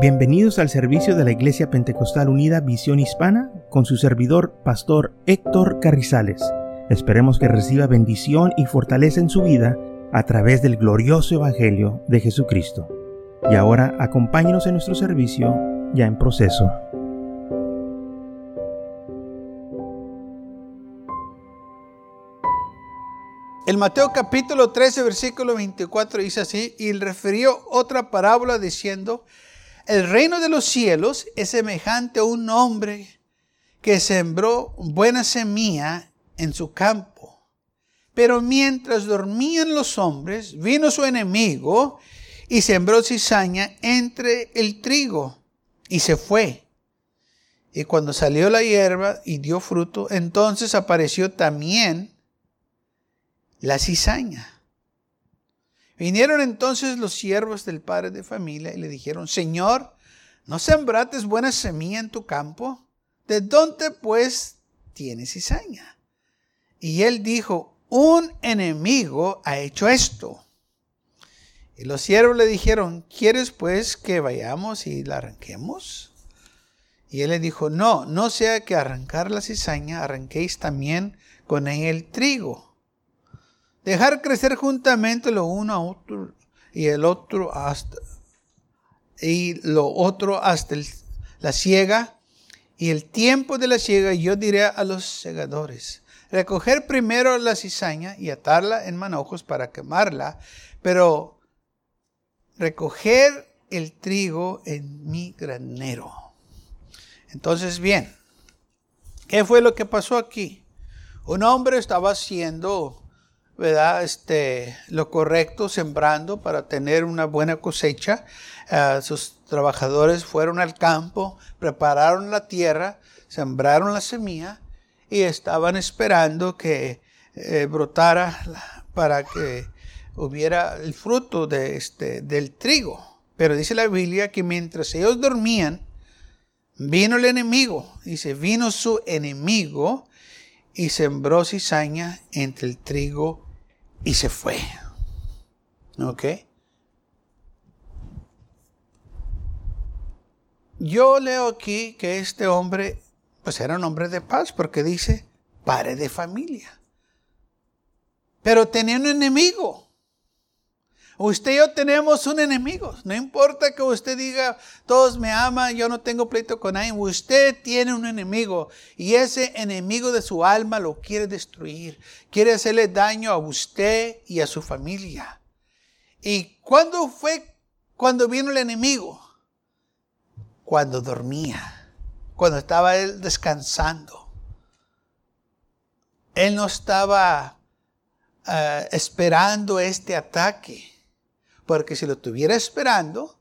Bienvenidos al servicio de la Iglesia Pentecostal Unida Visión Hispana con su servidor, Pastor Héctor Carrizales. Esperemos que reciba bendición y fortaleza en su vida a través del glorioso Evangelio de Jesucristo. Y ahora acompáñenos en nuestro servicio ya en proceso. El Mateo capítulo 13, versículo 24 dice así, y refirió otra parábola diciendo, el reino de los cielos es semejante a un hombre que sembró buena semilla en su campo. Pero mientras dormían los hombres, vino su enemigo y sembró cizaña entre el trigo y se fue. Y cuando salió la hierba y dio fruto, entonces apareció también la cizaña. Vinieron entonces los siervos del padre de familia y le dijeron, Señor, ¿no sembrates buena semilla en tu campo? ¿De dónde pues tienes cizaña? Y él dijo, un enemigo ha hecho esto. Y los siervos le dijeron, ¿quieres pues que vayamos y la arranquemos? Y él le dijo, no, no sea que arrancar la cizaña, arranquéis también con el trigo. Dejar crecer juntamente lo uno a otro y el otro hasta y lo otro hasta la siega y el tiempo de la siega yo diré a los segadores recoger primero la cizaña y atarla en manojos para quemarla pero recoger el trigo en mi granero entonces bien ¿qué fue lo que pasó aquí? un hombre estaba haciendo ¿verdad? Este, lo correcto, sembrando para tener una buena cosecha. Ah, sus trabajadores fueron al campo, prepararon la tierra, sembraron la semilla y estaban esperando que eh, brotara para que hubiera el fruto de este, del trigo. Pero dice la Biblia que mientras ellos dormían, vino el enemigo. Dice, vino su enemigo y sembró cizaña entre el trigo y se fue. ¿Ok? Yo leo aquí que este hombre, pues era un hombre de paz, porque dice, padre de familia. Pero tenía un enemigo. Usted y yo tenemos un enemigo. No importa que usted diga, todos me aman, yo no tengo pleito con nadie. Usted tiene un enemigo y ese enemigo de su alma lo quiere destruir. Quiere hacerle daño a usted y a su familia. ¿Y cuándo fue cuando vino el enemigo? Cuando dormía, cuando estaba él descansando. Él no estaba eh, esperando este ataque porque si lo estuviera esperando,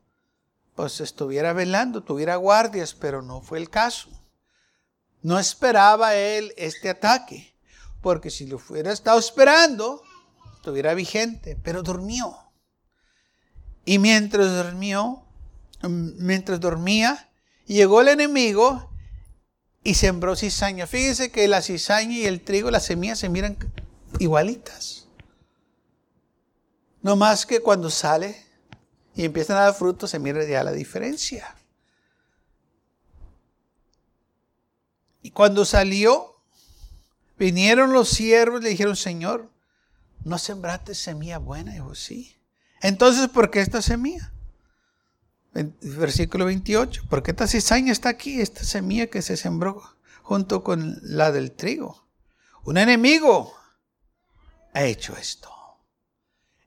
pues estuviera velando, tuviera guardias, pero no fue el caso. No esperaba él este ataque, porque si lo hubiera estado esperando, estuviera vigente, pero durmió. Y mientras durmió, mientras dormía, llegó el enemigo y sembró cizaña. Fíjese que la cizaña y el trigo, las semillas se miran igualitas. No más que cuando sale y empiezan a dar fruto, se mira ya la diferencia. Y cuando salió, vinieron los siervos y le dijeron, Señor, ¿no sembraste semilla buena? Y dijo, sí. Entonces, ¿por qué esta semilla? Versículo 28. Porque esta cizaña está aquí, esta semilla que se sembró junto con la del trigo. Un enemigo ha hecho esto.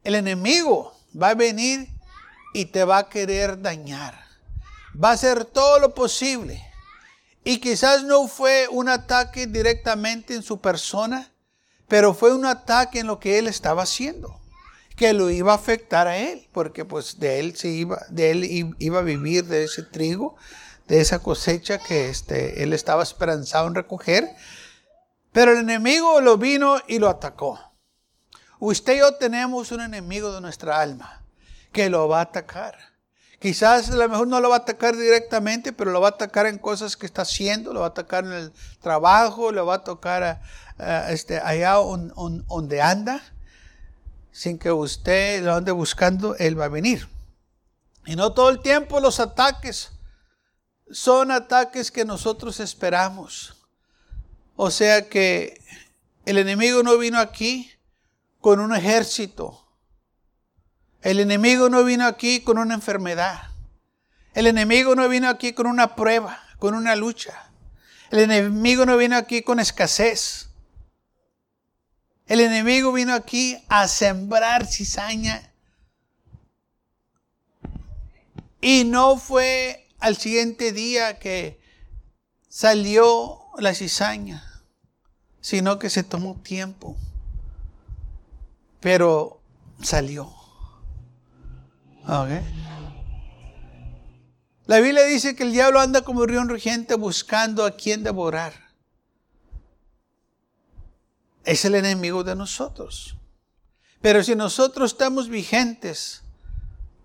El enemigo va a venir y te va a querer dañar. Va a hacer todo lo posible. Y quizás no fue un ataque directamente en su persona, pero fue un ataque en lo que él estaba haciendo, que lo iba a afectar a él, porque pues de él se iba, de él iba a vivir de ese trigo, de esa cosecha que este, él estaba esperanzado en recoger. Pero el enemigo lo vino y lo atacó. Usted y yo tenemos un enemigo de nuestra alma que lo va a atacar. Quizás a lo mejor no lo va a atacar directamente, pero lo va a atacar en cosas que está haciendo, lo va a atacar en el trabajo, lo va a tocar este, allá donde anda. Sin que usted lo ande buscando, él va a venir. Y no todo el tiempo los ataques son ataques que nosotros esperamos. O sea que el enemigo no vino aquí con un ejército. El enemigo no vino aquí con una enfermedad. El enemigo no vino aquí con una prueba, con una lucha. El enemigo no vino aquí con escasez. El enemigo vino aquí a sembrar cizaña. Y no fue al siguiente día que salió la cizaña, sino que se tomó tiempo. Pero salió. La Biblia dice que el diablo anda como un río rugiente buscando a quien devorar. Es el enemigo de nosotros. Pero si nosotros estamos vigentes,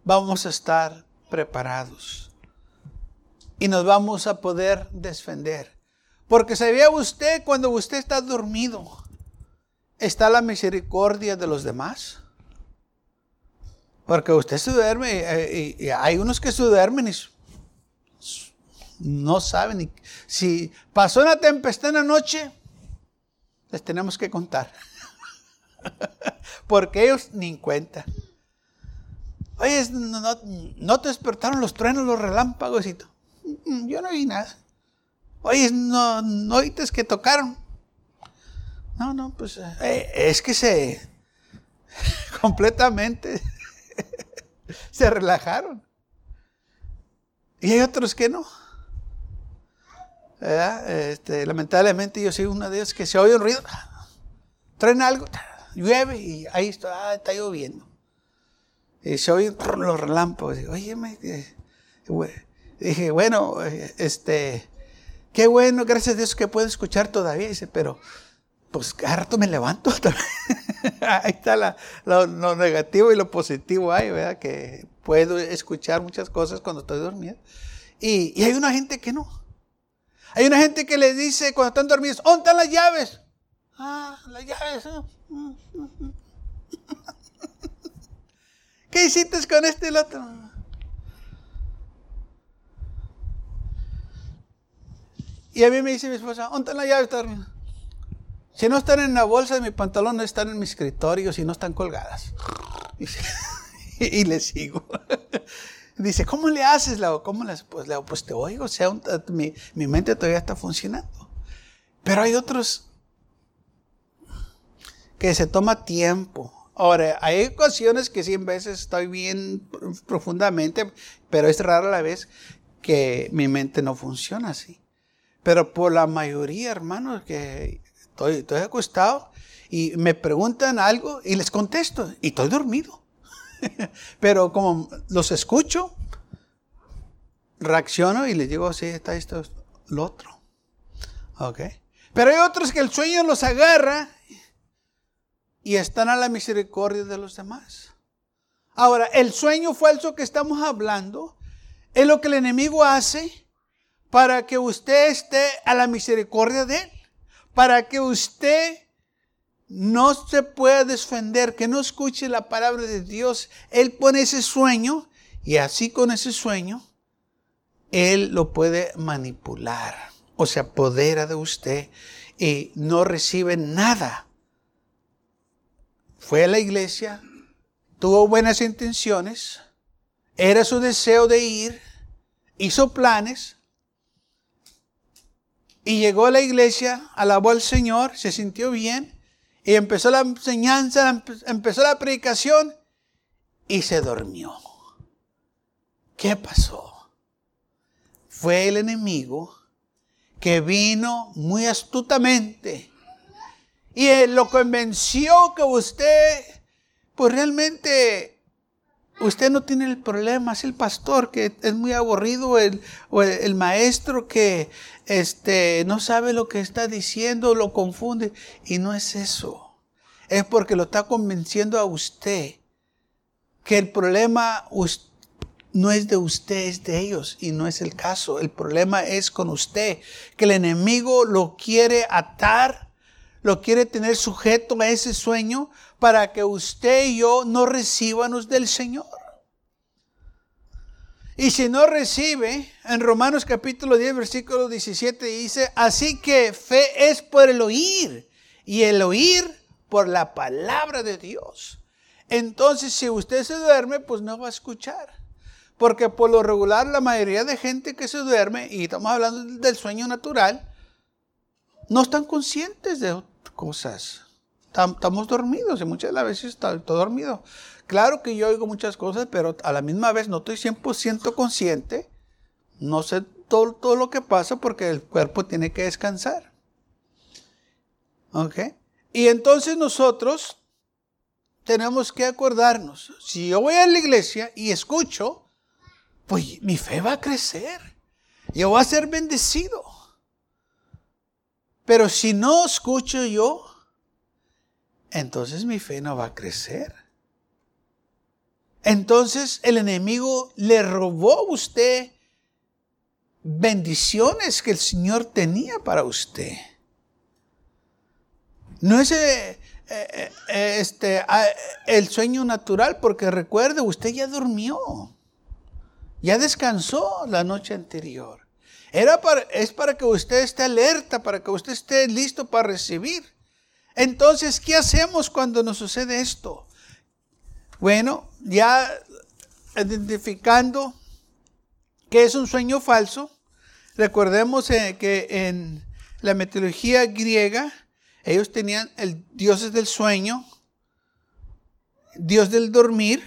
vamos a estar preparados. Y nos vamos a poder defender. Porque sabía usted cuando usted está dormido, está la misericordia de los demás. Porque usted se duerme eh, y, hay unos que se duermen y no saben. si pasó una tempestad en la noche, les tenemos que contar. Porque ellos ni en cuenta. Oye, no, te despertaron los truenos, los relámpagos y. Mm, yo no vi nada. Oye, no, no que tocaron. No, no, pues eh, es que se completamente se relajaron. Y hay otros que no. Este, lamentablemente yo soy uno de ellos que se oye un ruido, traen algo, llueve y ahí está, ah, está lloviendo. Y se oyen los relámpagos. Oye, eh, dije, bueno, este, qué bueno, gracias a Dios que puedo escuchar todavía. Dice, pero pues cada rato me levanto. ahí está lo, negativo y lo positivo ahí, ¿verdad? Que puedo escuchar muchas cosas cuando estoy dormido. Y, hay una gente que no. Hay una gente que le dice cuando están dormidos, ¿dónde están las llaves? Ah, las llaves. ¿Qué hiciste con este y el otro? Y a mí me dice mi esposa, ¿dónde están las llaves? Si no están en la bolsa de mi pantalón, no están en mi escritorio, si no están colgadas. Y, le sigo. Dice, ¿cómo le haces, Leo? ¿Cómo le Pues, Leo, pues te oigo, o sea, mi, mi mente todavía está funcionando. Pero hay otros que se toma tiempo. Ahora, hay ocasiones que 100 veces estoy bien profundamente, pero es rara la vez que mi mente no funciona así. Pero por la mayoría, hermanos, que estoy, estoy acostado y me preguntan algo y les contesto y estoy dormido. Pero como los escucho, reacciono y les digo, sí, está esto, lo otro. Ok. Pero hay otros que el sueño los agarra y están a la misericordia de los demás. Ahora, el sueño falso que estamos hablando es lo que el enemigo hace para que usted esté a la misericordia de él. Para que usted no se puede defender, que no escuche la palabra de Dios. Él pone ese sueño y así con ese sueño, Él lo puede manipular o se apodera de usted y no recibe nada. Fue a la iglesia, tuvo buenas intenciones, era su deseo de ir, hizo planes, y llegó a la iglesia, alabó al Señor, se sintió bien, y empezó la enseñanza, empezó la predicación y se durmió. ¿Qué pasó? Fue el enemigo que vino muy astutamente y lo convenció que usted, pues realmente, usted no tiene el problema, es el pastor que es muy aburrido, el, o el maestro que este, no sabe lo que está diciendo, lo confunde. Y no es eso. Es porque lo está convenciendo a usted que el problema no es de usted, es de ellos. Y no es el caso. El problema es con usted. Que el enemigo lo quiere atar, lo quiere tener sujeto a ese sueño para que usted y yo no recibanos del Señor. Y si no recibe, en Romanos capítulo 10, versículo 17 dice, así que fe es por el oír y el oír por la palabra de Dios. Entonces, si usted se duerme, pues no va a escuchar. Porque por lo regular la mayoría de gente que se duerme, y estamos hablando del sueño natural, no están conscientes de cosas. Estamos dormidos y muchas de las veces estoy dormido. Claro que yo oigo muchas cosas, pero a la misma vez no estoy 100% consciente. No sé todo, todo lo que pasa porque el cuerpo tiene que descansar. ¿Ok? Y entonces nosotros tenemos que acordarnos, si yo voy a la iglesia y escucho, pues mi fe va a crecer. Yo voy a ser bendecido. Pero si no escucho yo, entonces mi fe no va a crecer. Entonces el enemigo le robó a usted bendiciones que el Señor tenía para usted. No es eh, eh, eh, este, ah, el sueño natural, porque recuerde, usted ya durmió, ya descansó la noche anterior. Era es para que usted esté alerta, para que usted esté listo para recibir. Entonces, ¿qué hacemos cuando nos sucede esto? Bueno, ya identificando que es un sueño falso, recordemos eh, que en la mitología griega ellos tenían el dioses del sueño, dios del dormir,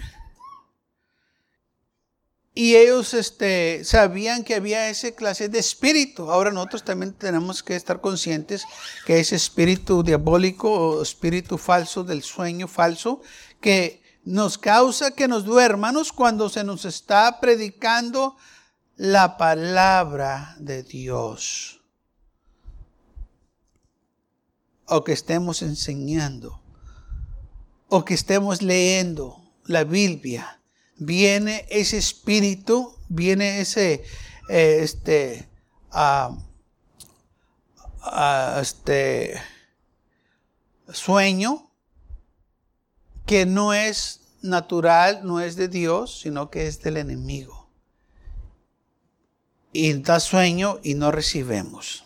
y ellos este, sabían que había esa clase de espíritu. Ahora nosotros también tenemos que estar conscientes que ese espíritu diabólico o espíritu falso del sueño falso, que nos causa que nos duermamos cuando se nos está predicando la palabra de Dios. O que estemos enseñando. O que estemos leyendo la Biblia. Viene ese espíritu, viene ese eh, este, uh, este sueño que no es natural, no es de Dios, sino que es del enemigo. Y da sueño y no recibemos.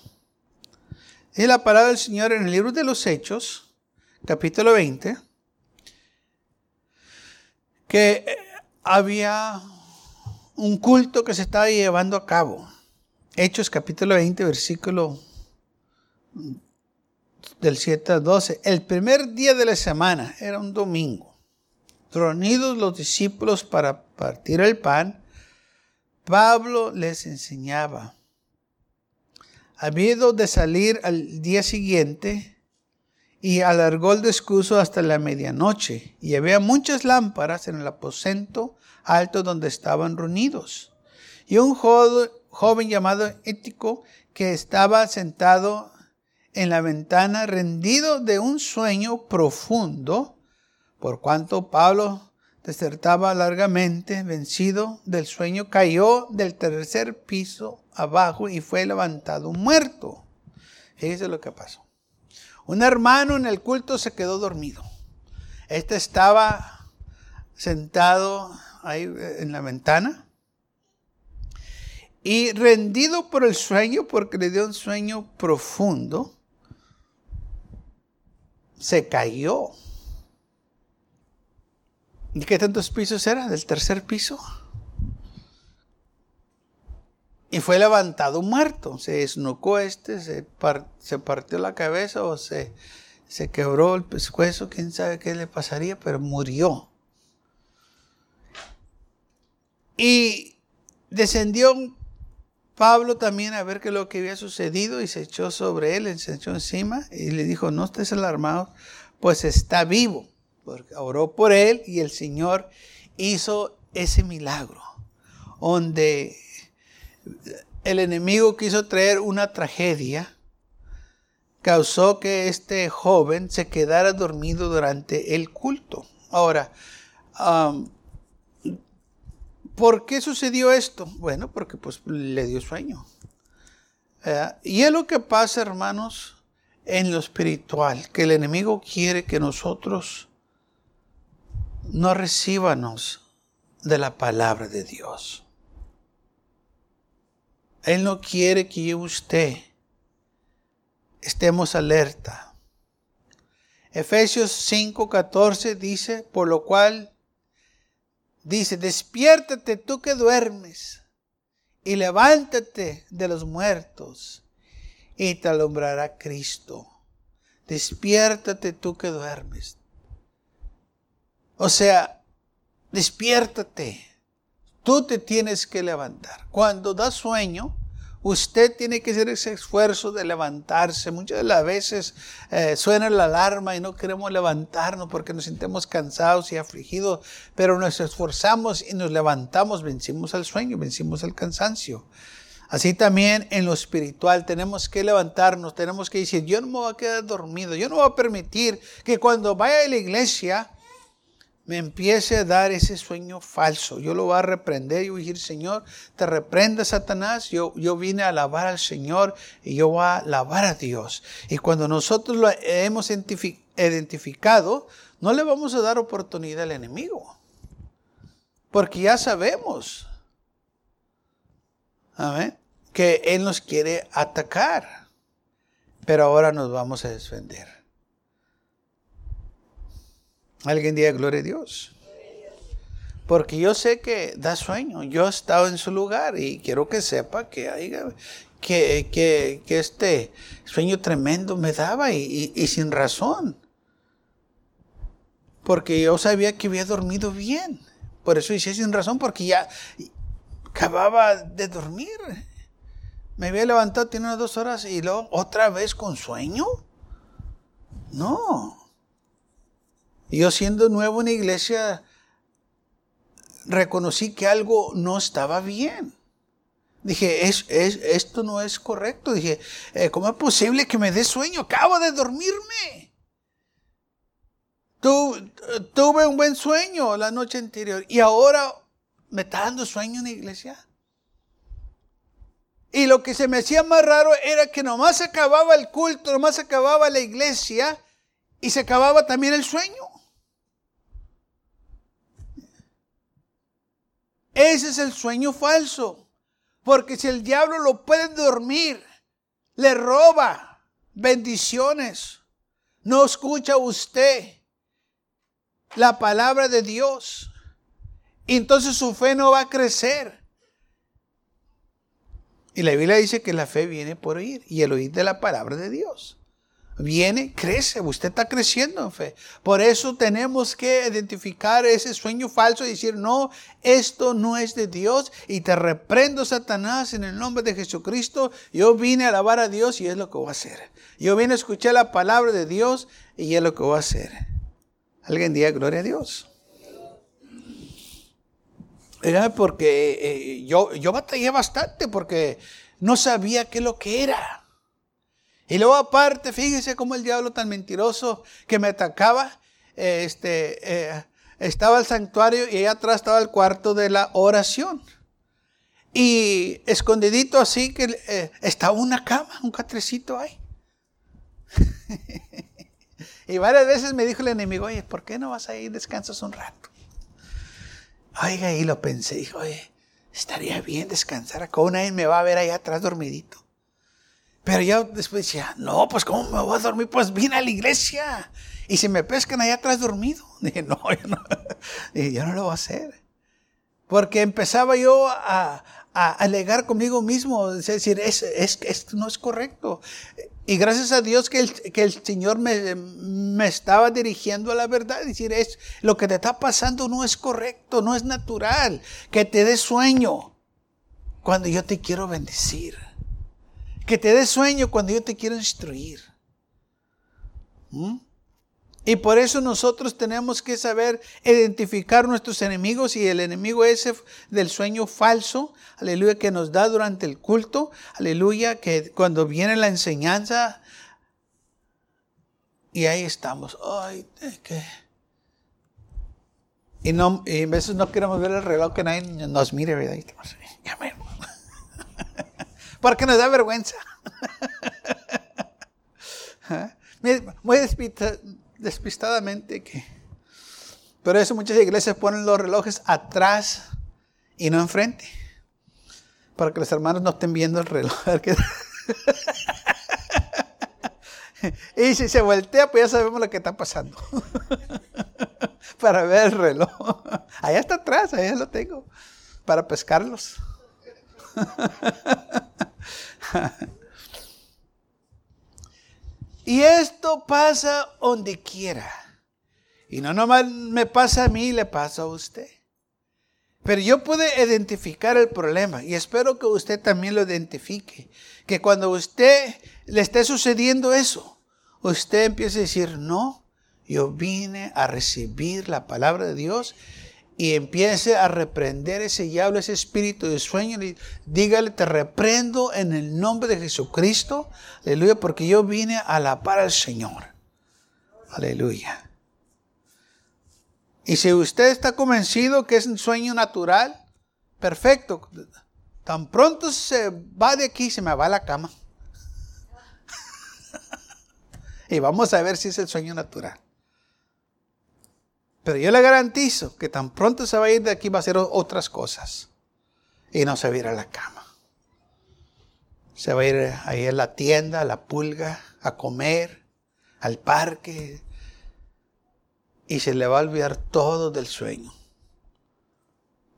Es la palabra del Señor en el libro de los Hechos, capítulo 20, que había un culto que se estaba llevando a cabo. Hechos capítulo 20, versículo del 7 al 12. El primer día de la semana era un domingo. Reunidos los discípulos para partir el pan, Pablo les enseñaba. Habido de salir al día siguiente y alargó el discurso hasta la medianoche y había muchas lámparas en el aposento alto donde estaban reunidos. Y un joven, llamado Ético que estaba sentado en la ventana rendido de un sueño profundo, por cuanto Pablo desertaba largamente, vencido del sueño, cayó del tercer piso abajo y fue levantado muerto. Fíjese lo que pasó. Un hermano en el culto se quedó dormido. Este estaba sentado ahí en la ventana y rendido por el sueño, porque le dio un sueño profundo, se cayó. ¿Y qué tantos pisos era? ¿Del tercer piso? Y fue levantado muerto. Se desnucó este, se, se partió la cabeza o se, se quebró el pescuezo. Quién sabe qué le pasaría, pero murió. Y descendió Pablo también a ver qué lo que había sucedido y se echó sobre él, se echó encima y le dijo, no estés alarmado, pues está vivo. Porque oró por él y el Señor hizo ese milagro, donde el enemigo quiso traer una tragedia, causó que este joven se quedara dormido durante el culto. Ahora, ¿Por qué sucedió esto? Bueno, porque pues le dio sueño. y es lo que pasa, hermanos, en lo espiritual, que el enemigo quiere que nosotros no recibamos de la palabra de Dios. Él no quiere que yo usted estemos alerta. Efesios 5:14 dice, por lo cual dice, despiértate tú que duermes y levántate de los muertos y te alumbrará Cristo. Despiértate tú que duermes. O sea, despiértate. Tú te tienes que levantar. Cuando da sueño, usted tiene que hacer ese esfuerzo de levantarse. Muchas de las veces eh, suena la alarma y no queremos levantarnos porque nos sentimos cansados y afligidos, pero nos esforzamos y nos levantamos, vencimos al sueño, vencimos el cansancio. Así también en lo espiritual tenemos que levantarnos, tenemos que decir, yo no me voy a quedar dormido, yo no voy a permitir que cuando vaya a la iglesia me empiece a dar ese sueño falso. Yo lo voy a reprender y voy a decir, Señor, te reprenda Satanás. Yo, yo vine a alabar al Señor y yo voy a alabar a Dios. Y cuando nosotros lo hemos identificado, no le vamos a dar oportunidad al enemigo. Porque ya sabemos que Él nos quiere atacar. Pero ahora nos vamos a defender. Alguien diga gloria a Dios. Porque yo sé que da sueño. Yo he estado en su lugar y quiero que sepa que, que, que, que este sueño tremendo me daba y, y, sin razón. Porque yo sabía que había dormido bien. Por eso hice sin razón, porque ya acababa de dormir. Me había levantado, tiene unas dos horas y luego otra vez con sueño. No. Y yo siendo nuevo en la iglesia, reconocí que algo no estaba bien. Dije, es, esto no es correcto. Dije, eh, ¿cómo es posible que me dé sueño? Acabo de dormirme. tuve un buen sueño la noche anterior y ahora me está dando sueño en la iglesia. Y lo que se me hacía más raro era que nomás acababa el culto, nomás acababa la iglesia y se acababa también el sueño. Ese es el sueño falso. Porque si el diablo lo puede dormir, le roba bendiciones. No escucha usted la palabra de Dios. Entonces su fe no va a crecer. Y la Biblia dice que la fe viene por oír y el oír de la palabra de Dios viene, crece, usted está creciendo en fe. Por eso tenemos que identificar ese sueño falso y decir, no, esto no es de Dios y te reprendo Satanás en el nombre de Jesucristo. Yo vine a alabar a Dios y es lo que voy a hacer. Yo vine a escuchar la palabra de Dios y es lo que voy a hacer. Alguien diga gloria a Dios. Porque eh, yo, yo batallé bastante porque no sabía qué es lo que era. Y luego aparte, fíjese cómo el diablo tan mentiroso que me atacaba, este, eh, estaba el santuario y allá atrás estaba el cuarto de la oración. Y escondidito así que eh, estaba una cama, un catrecito ahí. y varias veces me dijo el enemigo, oye, ¿por qué no vas a ir, descansas un rato? Oiga, y lo pensé, dijo, oye, estaría bien descansar acá, nadie me va a ver allá atrás dormidito. Pero yo después decía, no, pues ¿cómo me voy a dormir? Pues vine a la iglesia. Y si me pescan allá atrás dormido. Dije, no, yo no, dije, yo no lo voy a hacer. Porque empezaba yo a, a alegar conmigo mismo, es decir, es, es, esto no es correcto. Y gracias a Dios que el, que el Señor me, me, estaba dirigiendo a la verdad. Es decir, es, lo que te está pasando no es correcto, no es natural. Que te dé sueño cuando yo te quiero bendecir. Que te dé sueño cuando yo te quiero instruir. ¿Mm? Y por eso nosotros tenemos que saber identificar nuestros enemigos y el enemigo ese del sueño falso, aleluya, que nos da durante el culto, aleluya, que cuando viene la enseñanza, y ahí estamos, ay, que... Y, no, y a veces no queremos ver el reloj que nadie nos mire, ¿verdad? Ya me, porque nos da vergüenza. Muy despistadamente que... Pero eso muchas iglesias ponen los relojes atrás y no enfrente. Para que los hermanos no estén viendo el reloj. y si se voltea, pues ya sabemos lo que está pasando. para ver el reloj. Allá está atrás, allá lo tengo. Para pescarlos. y esto pasa donde quiera. Y no nomás me pasa a mí, le pasa a usted. Pero yo pude identificar el problema y espero que usted también lo identifique. Que cuando usted le esté sucediendo eso, usted empiece a decir, no, yo vine a recibir la palabra de Dios y empiece a reprender ese diablo, ese espíritu de sueño. Y dígale, te reprendo en el nombre de Jesucristo. Aleluya, porque yo vine a la par al Señor. Aleluya. Y si usted está convencido que es un sueño natural, perfecto. Tan pronto se va de aquí, se me va a la cama. y vamos a ver si es el sueño natural. Yo le garantizo que tan pronto se va a ir de aquí va a hacer otras cosas. Y no se va a ir a la cama. Se va a ir ahí a la tienda, a la pulga, a comer, al parque, y se le va a olvidar todo del sueño,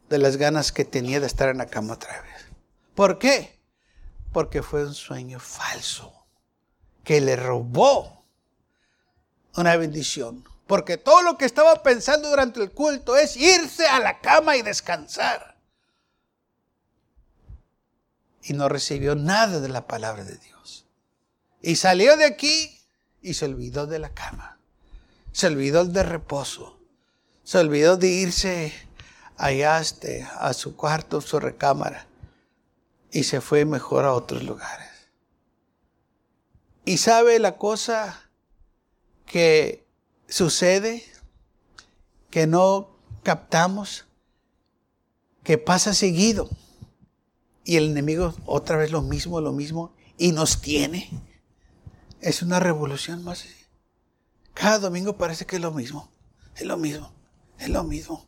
de las ganas que tenía de estar en la cama otra vez. ¿Por qué? Porque fue un sueño falso que le robó una bendición. Porque todo lo que estaba pensando durante el culto es irse a la cama y descansar. Y no recibió nada de la palabra de Dios. Y salió de aquí y se olvidó de la cama. Se olvidó de reposo. Se olvidó de irse allá este, a su cuarto, su recámara. Y se fue mejor a otros lugares. Y sabe la cosa que sucede, que no captamos, que pasa seguido. Y el enemigo otra vez lo mismo, lo mismo, y nos tiene. Es una revolución más. Cada domingo parece que es lo mismo, es lo mismo, es lo mismo.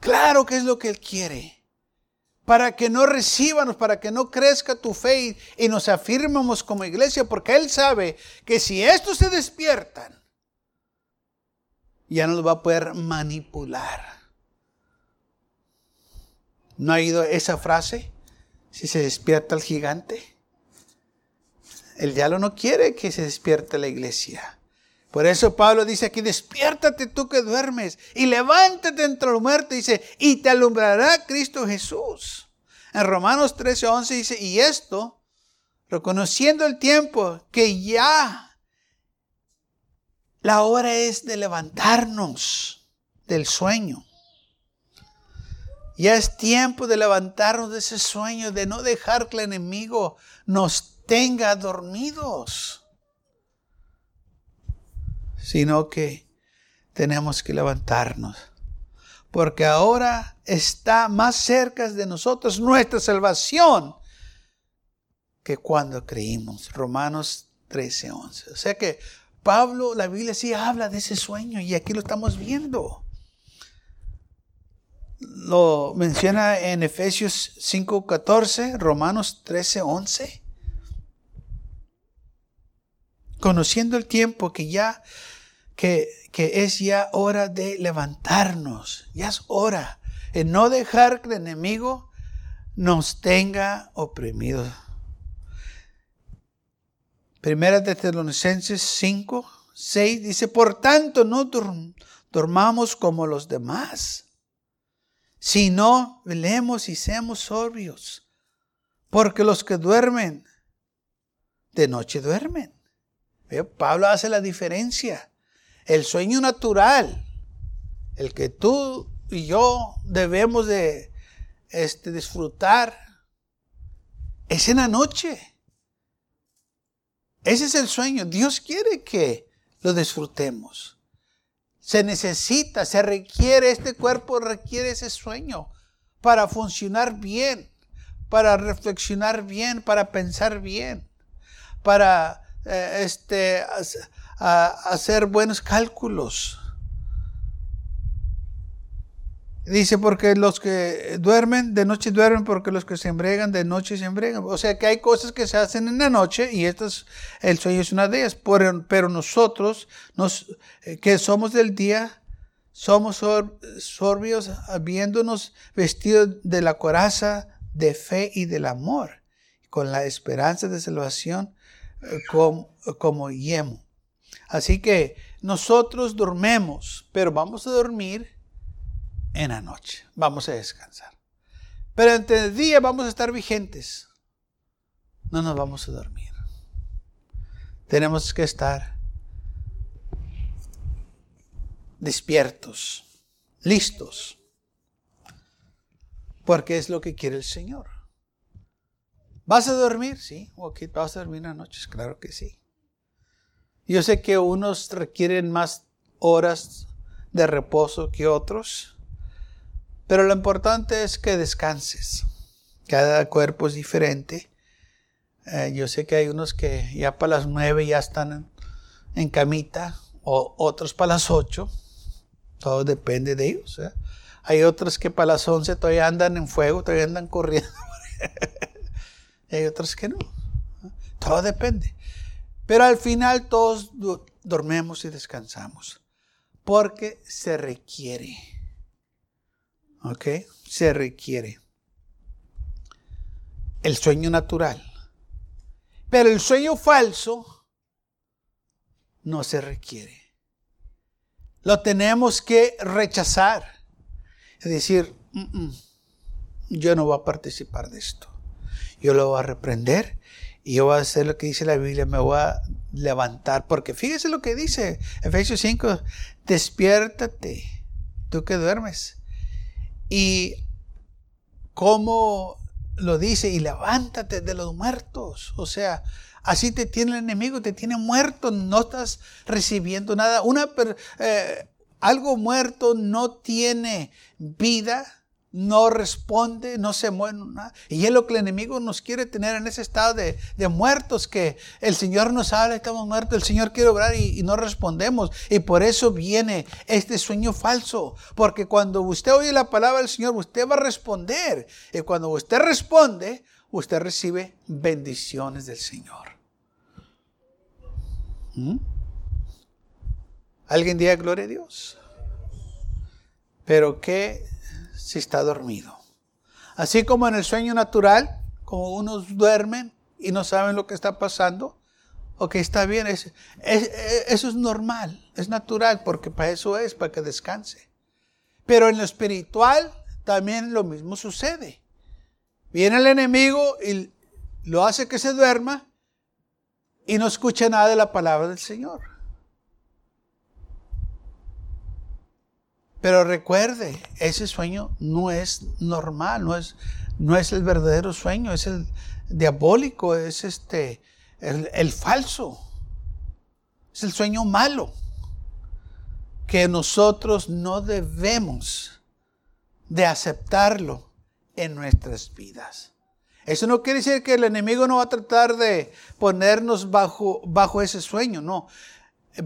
Claro que es lo que Él quiere. Para que no recibanos, para que no crezca tu fe y nos afirmamos como iglesia, porque Él sabe que si estos se despiertan, ya no los va a poder manipular. ¿No ha oído esa frase? Si se despierta el gigante. El diablo no quiere que se despierte la iglesia. Por eso Pablo dice aquí, despiértate tú que duermes y levántate entre los muertos, dice, y te alumbrará Cristo Jesús. En Romanos 13, 11 dice, y esto, reconociendo el tiempo, que ya la hora es de levantarnos del sueño. Ya es tiempo de levantarnos de ese sueño, de no dejar que el enemigo nos tenga dormidos sino que tenemos que levantarnos. Porque ahora está más cerca de nosotros nuestra salvación que cuando creímos. Romanos 13, 11. O sea que Pablo, la Biblia sí habla de ese sueño y aquí lo estamos viendo. Lo menciona en Efesios 5, 14, Romanos 13, 11. Conociendo el tiempo que ya que, es ya hora de levantarnos, ya es hora de no dejar que el enemigo nos tenga oprimidos. Primera de Tesalonicenses 5, 6 dice, por tanto no dormamos como los demás, sino velemos y seamos sobrios, porque los que duermen, de noche duermen. Pablo hace la diferencia. El sueño natural, el que tú y yo debemos de este, disfrutar, es en la noche. Ese es el sueño. Dios quiere que lo disfrutemos. Se necesita, se requiere, este cuerpo requiere ese sueño para funcionar bien, para reflexionar bien, para pensar bien, para eh, este, a hacer buenos cálculos. Dice, porque los que duermen de noche duermen, porque los que se embregan de noche se embregan. O sea que hay cosas que se hacen en la noche y estas, el sueño es una de ellas. Pero, nosotros, nos, eh, que somos del día, somos sorbios, habiéndonos vestidos de la coraza de fe y del amor, con la esperanza de salvación eh, como, como yemo. Así que nosotros dormemos, pero vamos a dormir en la noche. Vamos a descansar. Pero entre el día vamos a estar vigentes. No nos vamos a dormir. Tenemos que estar despiertos, listos. Porque es lo que quiere el Señor. ¿Vas a dormir? Sí. ¿vas a dormir las noches? Claro que sí. Yo sé que unos requieren más horas de reposo que otros. Pero lo importante es que descanses. Cada cuerpo es diferente. Eh, yo sé que hay unos que ya para las nueve ya están en, camita, o otros para las ocho. Todo depende de ellos. ¿eh? Hay otros que para las once todavía andan en fuego, todavía andan corriendo. hay otros que no. Todo depende. Pero al final todos dormemos y descansamos. Porque se requiere. ¿Ok? Se requiere. El sueño natural. Pero el sueño falso no se requiere. Lo tenemos que rechazar. Es decir, yo no voy a participar de esto. Yo lo voy a reprender y yo voy a hacer lo que dice la Biblia, me voy a levantar. Porque fíjese lo que dice Efesios 5, despiértate, tú que duermes y cómo lo dice, y levántate de los muertos. O sea, así te tiene el enemigo, te tiene muerto, no estás recibiendo nada. Una, eh, algo muerto no tiene vida no responde, no se mueve nada. Y es lo que el enemigo nos quiere tener en ese estado de, muertos, que el Señor nos habla, estamos muertos, el Señor quiere obrar y, y, no respondemos. Y por eso viene este sueño falso, porque cuando usted oye la palabra del Señor, usted va a responder. Y cuando usted responde, usted recibe bendiciones del Señor. ¿Mm? ¿Alguien diga gloria a Dios? Pero qué si está dormido. Así como en el sueño natural, como unos duermen y no saben lo que está pasando, ok, está bien, eso es normal, es natural, porque para eso es, para que descanse. Pero en lo espiritual también lo mismo sucede. Viene el enemigo y lo hace que se duerma y no escucha nada de la palabra del Señor. Pero recuerde, ese sueño no es normal, no es, no es el verdadero sueño, es el diabólico, es este, el, falso. Es el sueño malo que nosotros no debemos de aceptarlo en nuestras vidas. Eso no quiere decir que el enemigo no va a tratar de ponernos bajo, bajo ese sueño, no.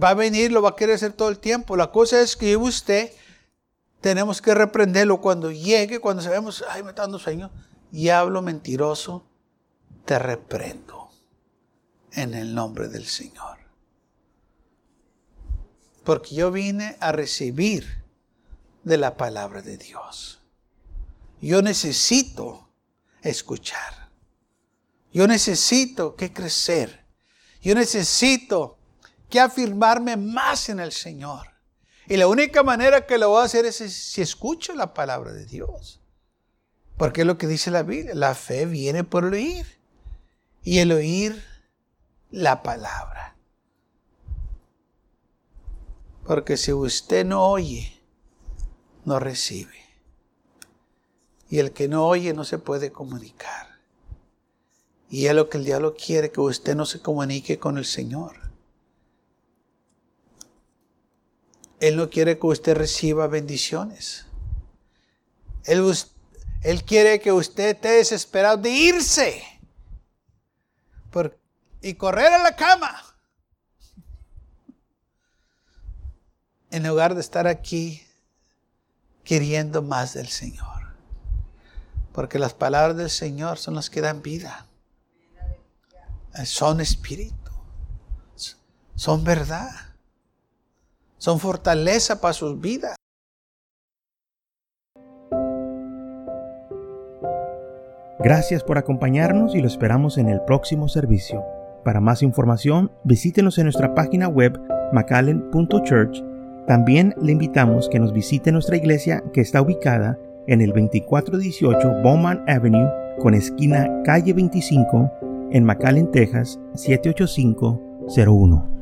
Va a venir, lo va a querer hacer todo el tiempo. La cosa es que usted tenemos que reprenderlo cuando llegue, cuando sabemos, ay, me está dando sueño, y hablo mentiroso, te reprendo en el nombre del Señor. Porque yo vine a recibir de la palabra de Dios. Yo necesito escuchar. Yo necesito que crecer. Yo necesito que afirmarme más en el Señor. Y la única manera que lo voy a hacer es si escucho la palabra de Dios. Porque es lo que dice la Biblia. La fe viene por el oír. Y el oír la palabra. Porque si usted no oye, no recibe. Y el que no oye no se puede comunicar. Y es lo que el diablo quiere, que usted no se comunique con el Señor. Él no quiere que usted reciba bendiciones. Él, él quiere que usted esté desesperado de irse y correr a la cama. En lugar de estar aquí queriendo más del Señor. Porque las palabras del Señor son las que dan vida. Son espíritu. Son verdad. Son fortaleza para sus vidas. Gracias por acompañarnos y lo esperamos en el próximo servicio. Para más información, visítenos en nuestra página web macallen.church. También le invitamos que nos visite nuestra iglesia que está ubicada en el 2418 Bowman Avenue con esquina calle 25 en McAllen, Texas 78501.